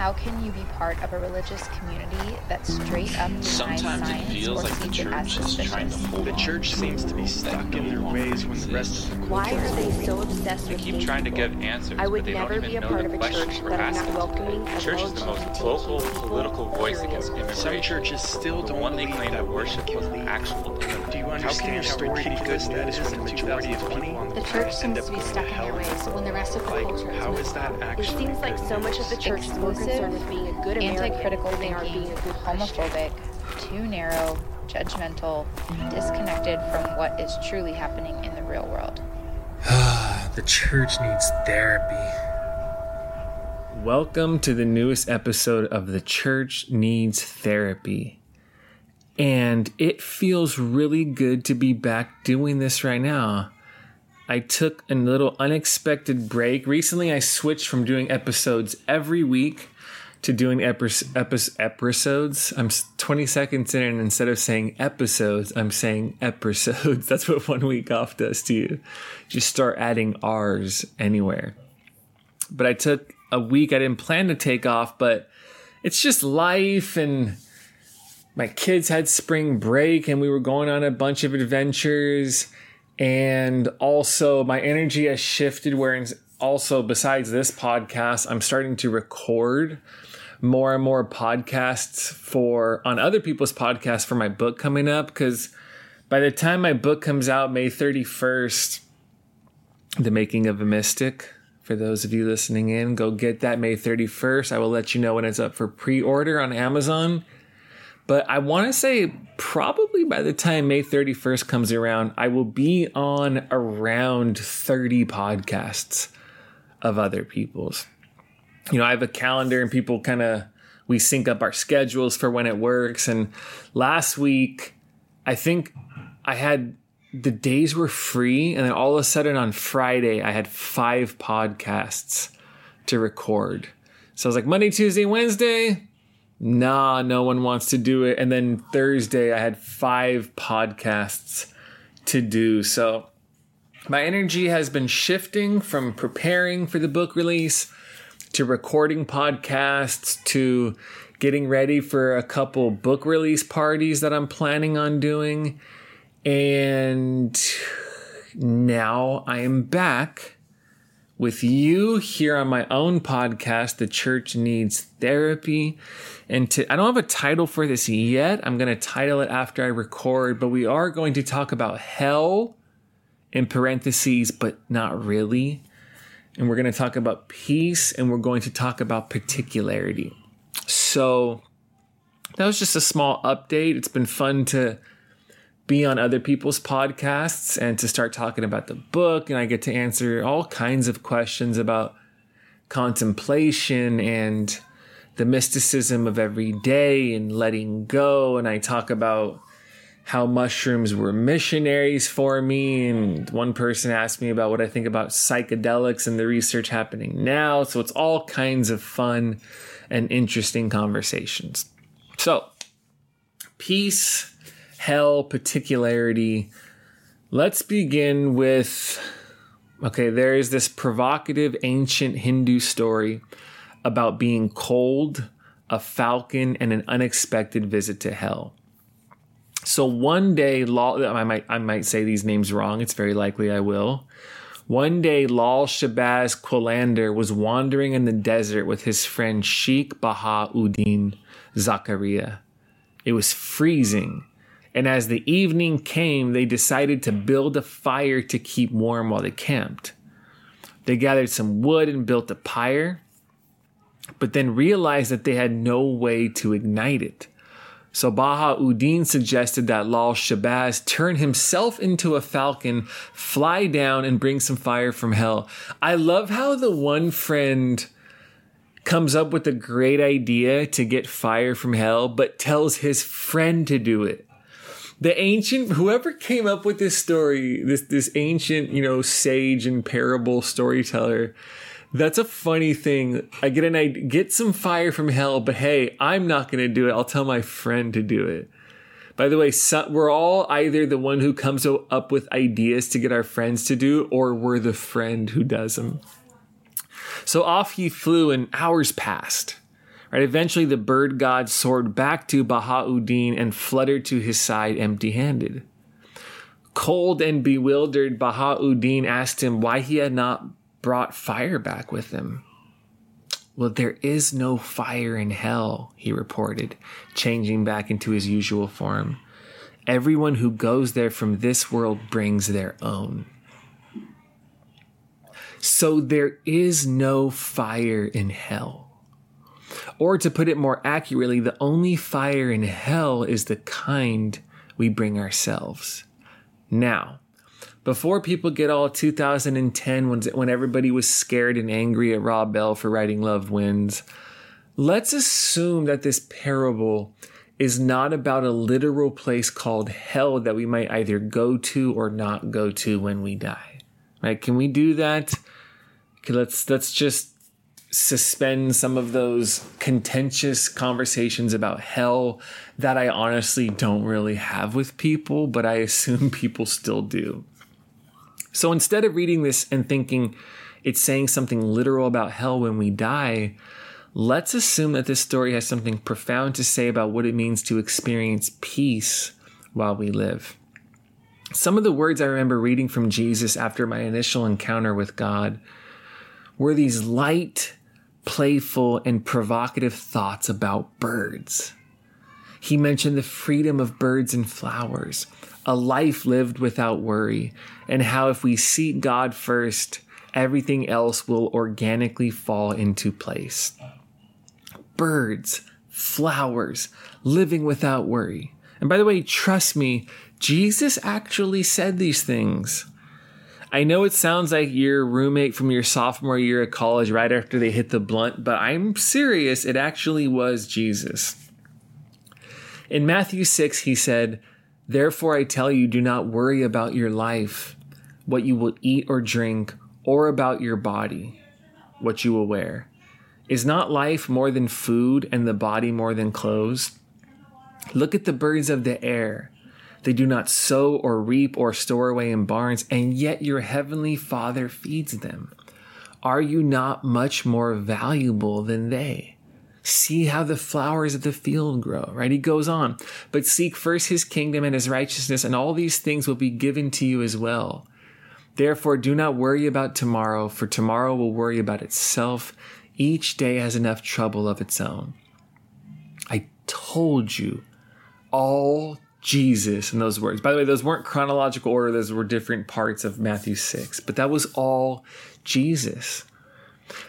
How can you be part of a religious community that straight up denies Sometimes it feels or like the sees it as church is trying to suspicious? hold The church to seems to be stuck in their ways when the rest of the Why are they so obsessed They with keep trying to people? give answers, I would but they never don't be a part of a church we're that is not welcoming The of church is the most LGBTQ vocal people, political voice against immigration. Some churches still the don't one they believe claim that to worship we was can an actual Do you How can your understand how story be ridiculous good that news is when the majority of people on The the church seems to be stuck in their ways when the rest of the Like, culture is how moving that forward. It seems like so much of the church is more concerned with being a good American Anti-critical than they are thinking, being a good homophobic, too narrow, judgmental, disconnected from what is truly happening in the real world. the church needs therapy. Welcome to the newest episode of The Church Needs Therapy. And it feels really good to be back doing this right now. I took a little unexpected break. Recently, I switched from doing episodes every week to doing epis epis episodes. I'm 20 seconds in, and instead of saying episodes, I'm saying episodes. That's what one week off does to you. Just start adding R's anywhere. But I took a week I didn't plan to take off, but it's just life and my kids had spring break and we were going on a bunch of adventures and also my energy has shifted where also besides this podcast i'm starting to record more and more podcasts for on other people's podcasts for my book coming up because by the time my book comes out may 31st the making of a mystic for those of you listening in go get that may 31st i will let you know when it's up for pre-order on amazon but I want to say probably by the time May 31st comes around, I will be on around 30 podcasts of other people's. You know, I have a calendar and people kind of, we sync up our schedules for when it works. And last week, I think I had the days were free. And then all of a sudden on Friday, I had five podcasts to record. So I was like, Monday, Tuesday, Wednesday, nah, no one wants to do it. And then Thursday, I had five podcasts to do. So my energy has been shifting from preparing for the book release to recording podcasts to getting ready for a couple book release parties that I'm planning on doing. And now I am back with you here on my own podcast, The Church Needs Therapy. And to, I don't have a title for this yet. I'm going to title it after I record, but we are going to talk about hell in parentheses, but not really. And we're going to talk about peace and we're going to talk about particularity. So that was just a small update. It's been fun to be on other people's podcasts and to start talking about the book. And I get to answer all kinds of questions about contemplation and the mysticism of every day and letting go. And I talk about how mushrooms were missionaries for me. And one person asked me about what I think about psychedelics and the research happening now. So it's all kinds of fun and interesting conversations. So, peace hell particularity. Let's begin with okay, there is this provocative ancient Hindu story about being cold, a falcon, and an unexpected visit to hell. So one day, Lal, I might I might say these names wrong. It's very likely I will. One day, Lal Shahbaz Qalandar was wandering in the desert with his friend Sheikh Baha Bahauddin Zakaria. It was freezing, and as the evening came, they decided to build a fire to keep warm while they camped. They gathered some wood and built a pyre, but then realized that they had no way to ignite it. So Bahauddin suggested that Lal Shahbaz turn himself into a falcon, fly down, and bring some fire from hell. I love how the one friend comes up with a great idea to get fire from hell, but tells his friend to do it. The ancient, whoever came up with this story, this this ancient, you know, sage and parable storyteller, that's a funny thing. I get an idea, get some fire from hell, but hey, I'm not going to do it. I'll tell my friend to do it. By the way, so, we're all either the one who comes up with ideas to get our friends to do, or we're the friend who does them. So off he flew, and hours passed. Right? Eventually, the bird god soared back to Bahauddin and fluttered to his side empty handed. Cold and bewildered, Bahauddin asked him why he had not brought fire back with him. Well, there is no fire in hell, he reported, changing back into his usual form. Everyone who goes there from this world brings their own. So there is no fire in hell. Or to put it more accurately, the only fire in hell is the kind we bring ourselves. Now, before people get all 2010 when, everybody was scared and angry at Rob Bell for writing Love Wins, let's assume that this parable is not about a literal place called hell that we might either go to or not go to when we die. Right? Can we do that? Okay, let's let's just suspend some of those contentious conversations about hell that I honestly don't really have with people, but I assume people still do. So instead of reading this and thinking it's saying something literal about hell when we die, let's assume that this story has something profound to say about what it means to experience peace while we live. Some of the words I remember reading from Jesus after my initial encounter with God were these light, playful, and provocative thoughts about birds. He mentioned the freedom of birds and flowers, a life lived without worry, and how if we seek God first, everything else will organically fall into place. Birds, flowers, living without worry. And by the way, trust me, Jesus actually said these things. I know it sounds like your roommate from your sophomore year of college right after they hit the blunt, but I'm serious. It actually was Jesus. In Matthew 6, he said, Therefore I tell you, do not worry about your life, what you will eat or drink, or about your body, what you will wear. Is not life more than food and the body more than clothes? Look at the birds of the air. They do not sow or reap or store away in barns, and yet your heavenly Father feeds them. Are you not much more valuable than they? See how the flowers of the field grow, right? He goes on, but seek first his kingdom and his righteousness, and all these things will be given to you as well. Therefore, do not worry about tomorrow, for tomorrow will worry about itself. Each day has enough trouble of its own. I told you all Jesus in those words. By the way, those weren't chronological order, those were different parts of Matthew 6, but that was all Jesus.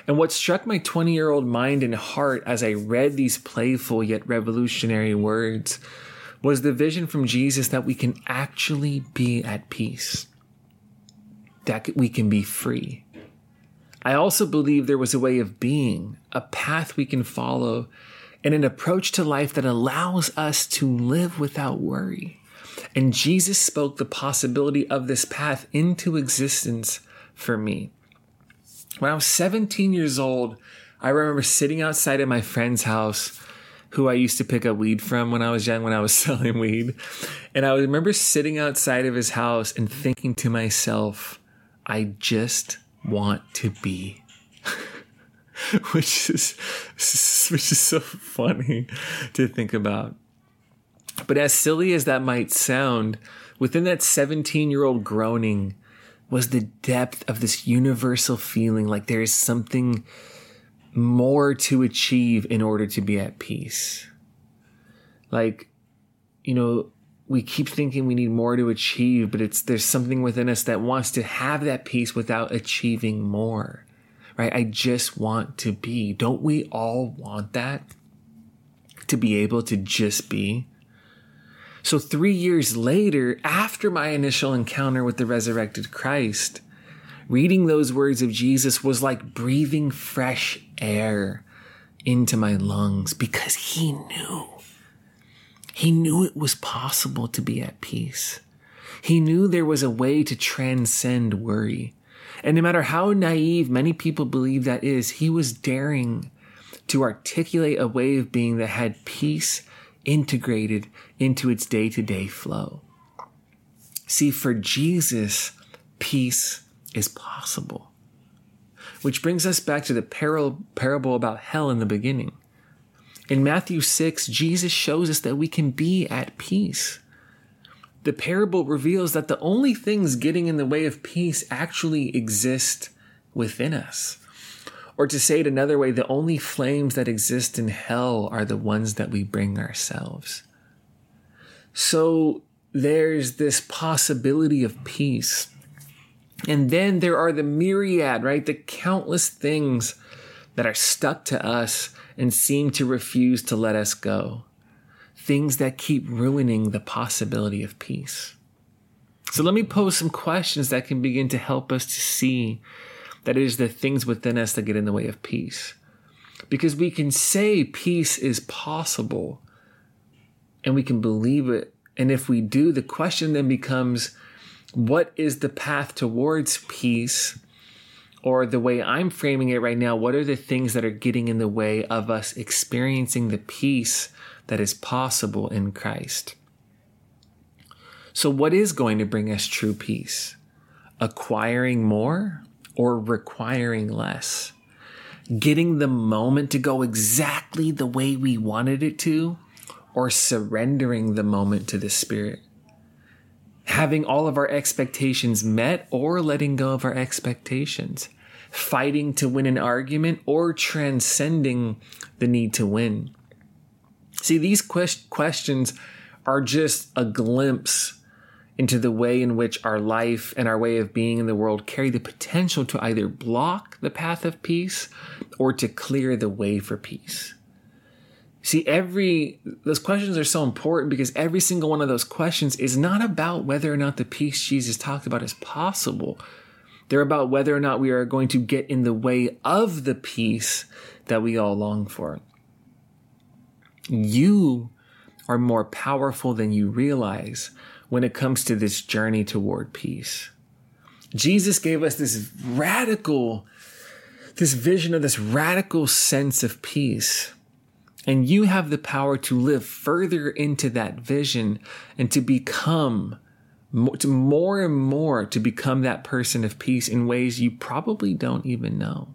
And what struck my 20 year old mind and heart as I read these playful yet revolutionary words was the vision from Jesus that we can actually be at peace, that we can be free. I also believe there was a way of being, a path we can follow and an approach to life that allows us to live without worry. And Jesus spoke the possibility of this path into existence for me. When I was 17 years old, I remember sitting outside of my friend's house who I used to pick up weed from when I was young, when I was selling weed. And I remember sitting outside of his house and thinking to myself, I just want to be. which is which is so funny to think about. But as silly as that might sound, within that 17 year old groaning was the depth of this universal feeling like there is something more to achieve in order to be at peace. Like, you know, we keep thinking we need more to achieve, but it's there's something within us that wants to have that peace without achieving more right? I just want to be. Don't we all want that? To be able to just be? So, three years later, after my initial encounter with the resurrected Christ, reading those words of Jesus was like breathing fresh air into my lungs because he knew. He knew it was possible to be at peace. He knew there was a way to transcend worry. And no matter how naive many people believe that is, he was daring to articulate a way of being that had peace integrated into its day to day flow. See, for Jesus, peace is possible. Which brings us back to the parable about hell in the beginning. In Matthew 6, Jesus shows us that we can be at peace. The parable reveals that the only things getting in the way of peace actually exist within us. Or to say it another way, the only flames that exist in hell are the ones that we bring ourselves. So there's this possibility of peace. And then there are the myriad, right? The countless things that are stuck to us and seem to refuse to let us go. Things that keep ruining the possibility of peace. So let me pose some questions that can begin to help us to see that it is the things within us that get in the way of peace. Because we can say peace is possible and we can believe it. And if we do, the question then becomes what is the path towards peace? Or the way I'm framing it right now, what are the things that are getting in the way of us experiencing the peace that is possible in Christ? So, what is going to bring us true peace? Acquiring more or requiring less? Getting the moment to go exactly the way we wanted it to, or surrendering the moment to the Spirit? having all of our expectations met or letting go of our expectations, fighting to win an argument or transcending the need to win. See, these quest- questions are just a glimpse into the way in which our life and our way of being in the world carry the potential to either block the path of peace or to clear the way for peace. See, every, those questions are so important because every single one of those questions is not about whether or not the peace Jesus talked about is possible. They're about whether or not we are going to get in the way of the peace that we all long for. You are more powerful than you realize when it comes to this journey toward peace. Jesus gave us this radical, this vision of this radical sense of peace and you have the power to live further into that vision and to become to more and more to become that person of peace in ways you probably don't even know.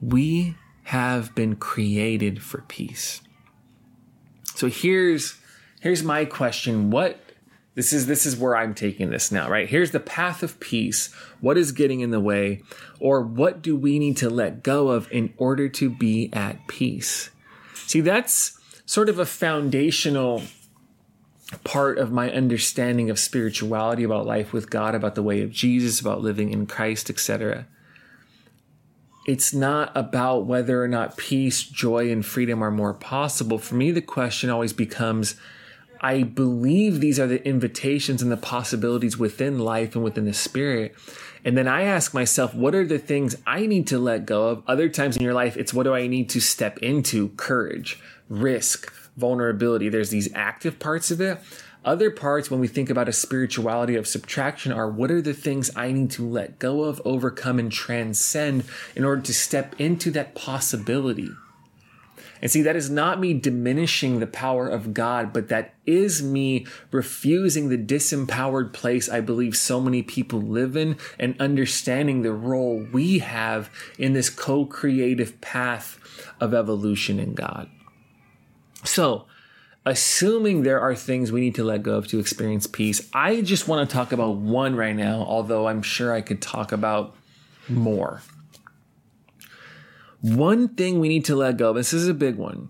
We have been created for peace. So here's here's my question. What this is this is where I'm taking this now, right? Here's the path of peace. What is getting in the way? Or what do we need to let go of in order to be at peace? See, that's sort of a foundational part of my understanding of spirituality, about life with God, about the way of Jesus, about living in Christ, etc. It's not about whether or not peace, joy, and freedom are more possible. For me, the question always becomes I believe these are the invitations and the possibilities within life and within the spirit. And then I ask myself, what are the things I need to let go of? Other times in your life, it's what do I need to step into? Courage, risk, vulnerability. There's these active parts of it. Other parts, when we think about a spirituality of subtraction, are what are the things I need to let go of, overcome, and transcend in order to step into that possibility? And see, that is not me diminishing the power of God, but that is me refusing the disempowered place I believe so many people live in and understanding the role we have in this co creative path of evolution in God. So, assuming there are things we need to let go of to experience peace, I just want to talk about one right now, although I'm sure I could talk about more. One thing we need to let go of, this is a big one.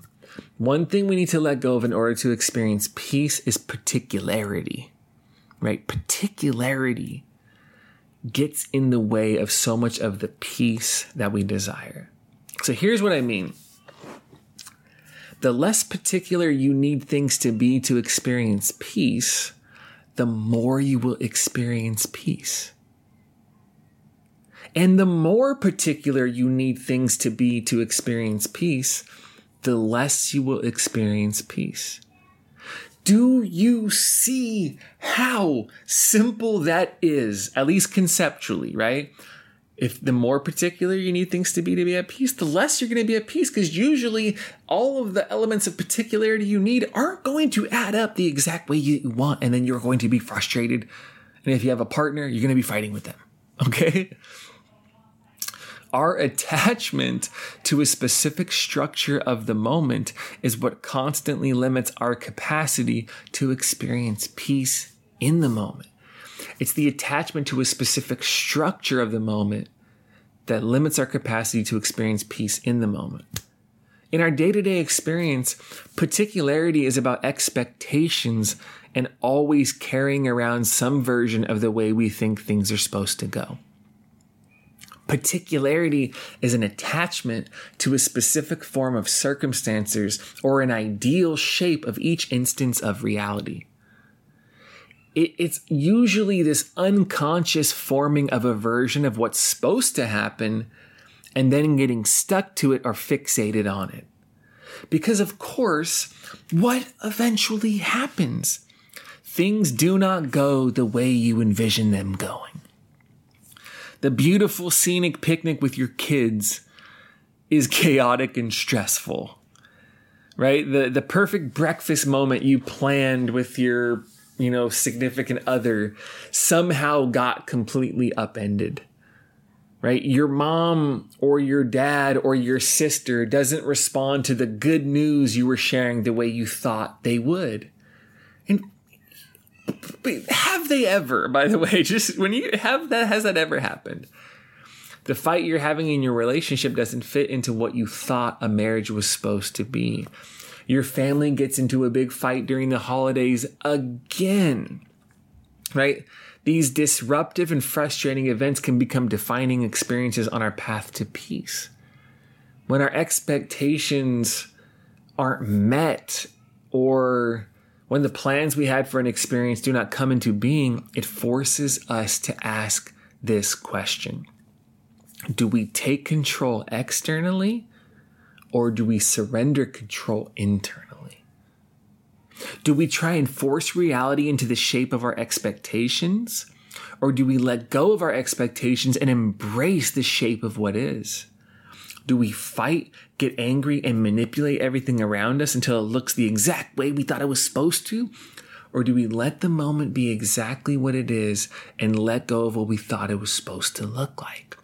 One thing we need to let go of in order to experience peace is particularity, right? Particularity gets in the way of so much of the peace that we desire. So here's what I mean. The less particular you need things to be to experience peace, the more you will experience peace. And the more particular you need things to be to experience peace, the less you will experience peace. Do you see how simple that is, at least conceptually, right? If the more particular you need things to be to be at peace, the less you're going to be at peace because usually all of the elements of particularity you need aren't going to add up the exact way you want. And then you're going to be frustrated. And if you have a partner, you're going to be fighting with them. Okay. Our attachment to a specific structure of the moment is what constantly limits our capacity to experience peace in the moment. It's the attachment to a specific structure of the moment that limits our capacity to experience peace in the moment. In our day to day experience, particularity is about expectations and always carrying around some version of the way we think things are supposed to go. Particularity is an attachment to a specific form of circumstances or an ideal shape of each instance of reality. It, it's usually this unconscious forming of a version of what's supposed to happen and then getting stuck to it or fixated on it. Because, of course, what eventually happens? Things do not go the way you envision them going. The beautiful scenic picnic with your kids is chaotic and stressful. Right? The the perfect breakfast moment you planned with your, you know, significant other somehow got completely upended right? Your mom or your dad or your sister doesn't respond to the good news you were sharing the way you thought they would. And have they ever, by the way, just when you have that, has that ever happened? The fight you're having in your relationship doesn't fit into what you thought a marriage was supposed to be. Your family gets into a big fight during the holidays again, right? These disruptive and frustrating events can become defining experiences on our path to peace. When our expectations aren't met or when the plans we had for an experience do not come into being, it forces us to ask this question Do we take control externally or do we surrender control internally? Do we try and force reality into the shape of our expectations? Or do we let go of our expectations and embrace the shape of what is? Do we fight, get angry, and manipulate everything around us until it looks the exact way we thought it was supposed to? Or do we let the moment be exactly what it is and let go of what we thought it was supposed to look like?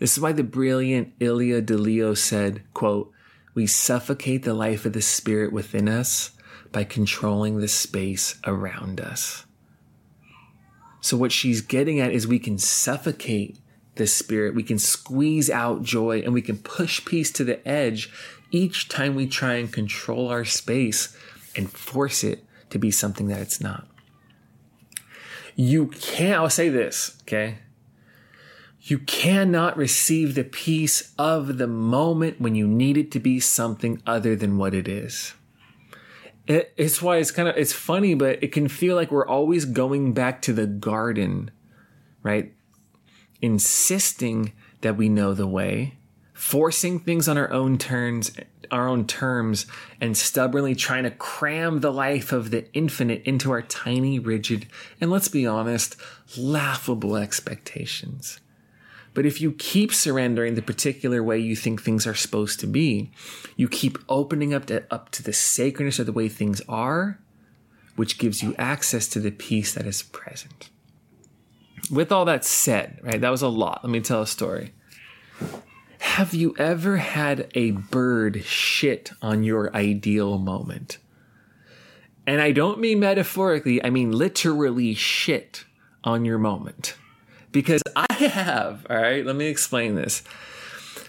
This is why the brilliant Ilia Delio said, quote, we suffocate the life of the spirit within us by controlling the space around us. So, what she's getting at is we can suffocate the spirit, we can squeeze out joy, and we can push peace to the edge each time we try and control our space and force it to be something that it's not. You can't, I'll say this, okay? You cannot receive the peace of the moment when you need it to be something other than what it is. It's why it's kind of it's funny, but it can feel like we're always going back to the garden, right? Insisting that we know the way, forcing things on our own turns, our own terms, and stubbornly trying to cram the life of the infinite into our tiny, rigid, and let's be honest, laughable expectations. But if you keep surrendering the particular way you think things are supposed to be, you keep opening up to, up to the sacredness of the way things are, which gives you access to the peace that is present. With all that said, right, that was a lot. Let me tell a story. Have you ever had a bird shit on your ideal moment? And I don't mean metaphorically, I mean literally shit on your moment because I have. All right, let me explain this.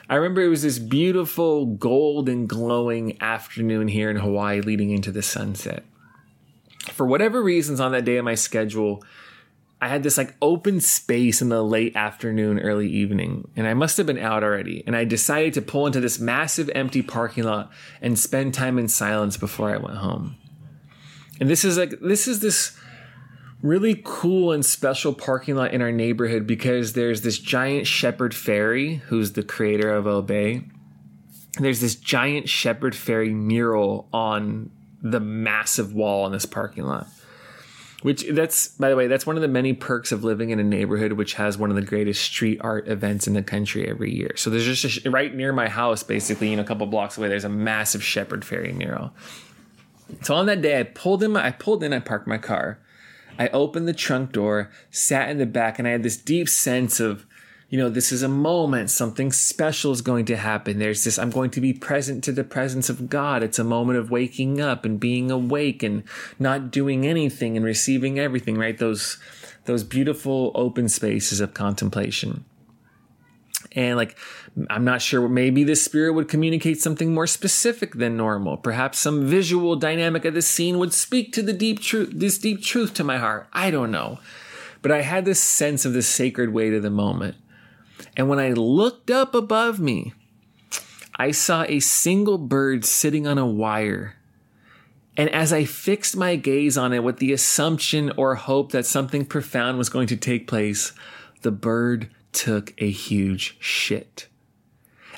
I remember it was this beautiful golden glowing afternoon here in Hawaii leading into the sunset. For whatever reasons on that day of my schedule, I had this like open space in the late afternoon, early evening, and I must have been out already. And I decided to pull into this massive empty parking lot and spend time in silence before I went home. And this is like, this is this really cool and special parking lot in our neighborhood because there's this giant Shepard Fairey, who's the creator of Obey. There's this giant Shepard Fairey mural on the massive wall in this parking lot. Which that's by the way, that's one of the many perks of living in a neighborhood which has one of the greatest street art events in the country every year. So there's just a, right near my house, basically, you know, a couple blocks away, there's a massive Shepard Fairey mural. So on that day, I pulled in, my, I pulled in, I parked my car, I opened the trunk door, sat in the back, and I had this deep sense of, you know, this is a moment, something special is going to happen. There's this, I'm going to be present to the presence of God. It's a moment of waking up and being awake and not doing anything and receiving everything, right? Those, those beautiful open spaces of contemplation. And like, I'm not sure, maybe the spirit would communicate something more specific than normal. Perhaps some visual dynamic of the scene would speak to the deep truth, this deep truth to my heart. I don't know. But I had this sense of the sacred weight of the moment. And when I looked up above me, I saw a single bird sitting on a wire. And as I fixed my gaze on it with the assumption or hope that something profound was going to take place, the bird took a huge shit.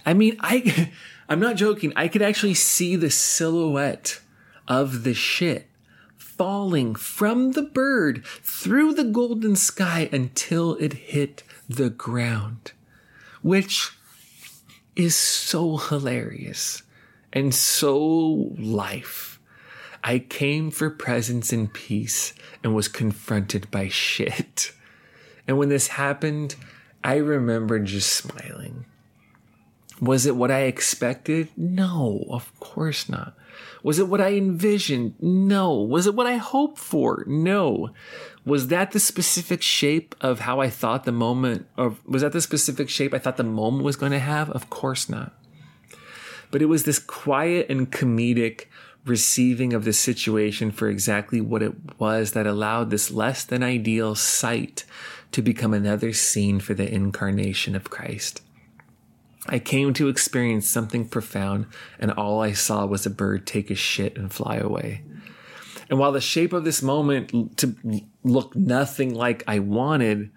I mean, I, I'm not joking. I could actually see the silhouette of the shit falling from the bird through the golden sky until it hit the ground, which is so hilarious and so life. I came for presence and peace and was confronted by shit. And when this happened, I remember just smiling. Was it what I expected? No, of course not. Was it what I envisioned? No. Was it what I hoped for? No. Was that the specific shape of how I thought the moment, or was that the specific shape I thought the moment was going to have? Of course not. But it was this quiet and comedic receiving of the situation for exactly what it was that allowed this less than ideal sight to become another scene for the incarnation of Christ. I came to experience something profound, and all I saw was a bird take a shit and fly away. And while the shape of this moment to look nothing like I wanted,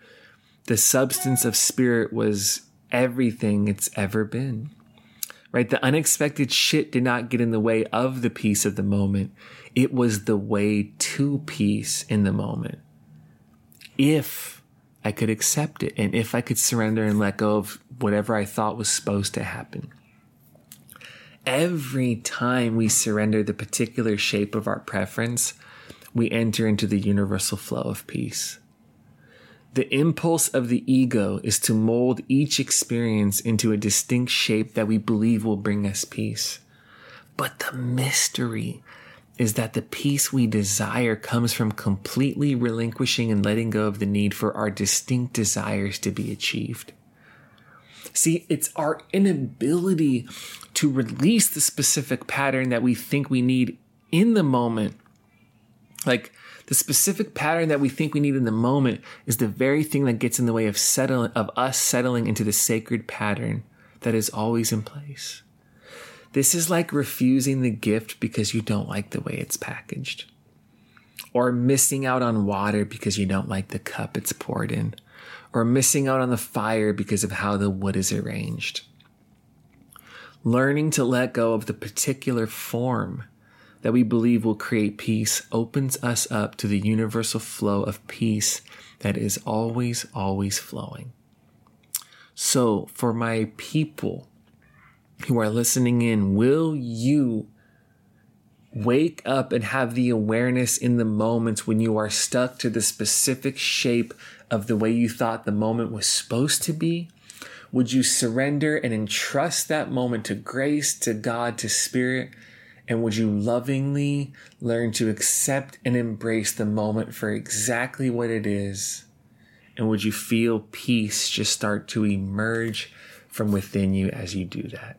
the substance of spirit was everything it's ever been. Right? The unexpected shit did not get in the way of the peace of the moment. It was the way to peace in the moment. If I could accept it and if I could surrender and let go of whatever I thought was supposed to happen. Every time we surrender the particular shape of our preference, we enter into the universal flow of peace. The impulse of the ego is to mold each experience into a distinct shape that we believe will bring us peace. But the mystery is that the peace we desire comes from completely relinquishing and letting go of the need for our distinct desires to be achieved. See, it's our inability to release the specific pattern that we think we need in the moment. Like the specific pattern that we think we need in the moment is the very thing that gets in the way of settling of us settling into the sacred pattern that is always in place. This is like refusing the gift because you don't like the way it's packaged, or missing out on water because you don't like the cup it's poured in, or missing out on the fire because of how the wood is arranged. Learning to let go of the particular form that we believe will create peace opens us up to the universal flow of peace that is always, always flowing. So, for my people, who are listening in, will you wake up and have the awareness in the moments when you are stuck to the specific shape of the way you thought the moment was supposed to be? Would you surrender and entrust that moment to grace, to God, to Spirit? And would you lovingly learn to accept and embrace the moment for exactly what it is? And would you feel peace just start to emerge from within you as you do that?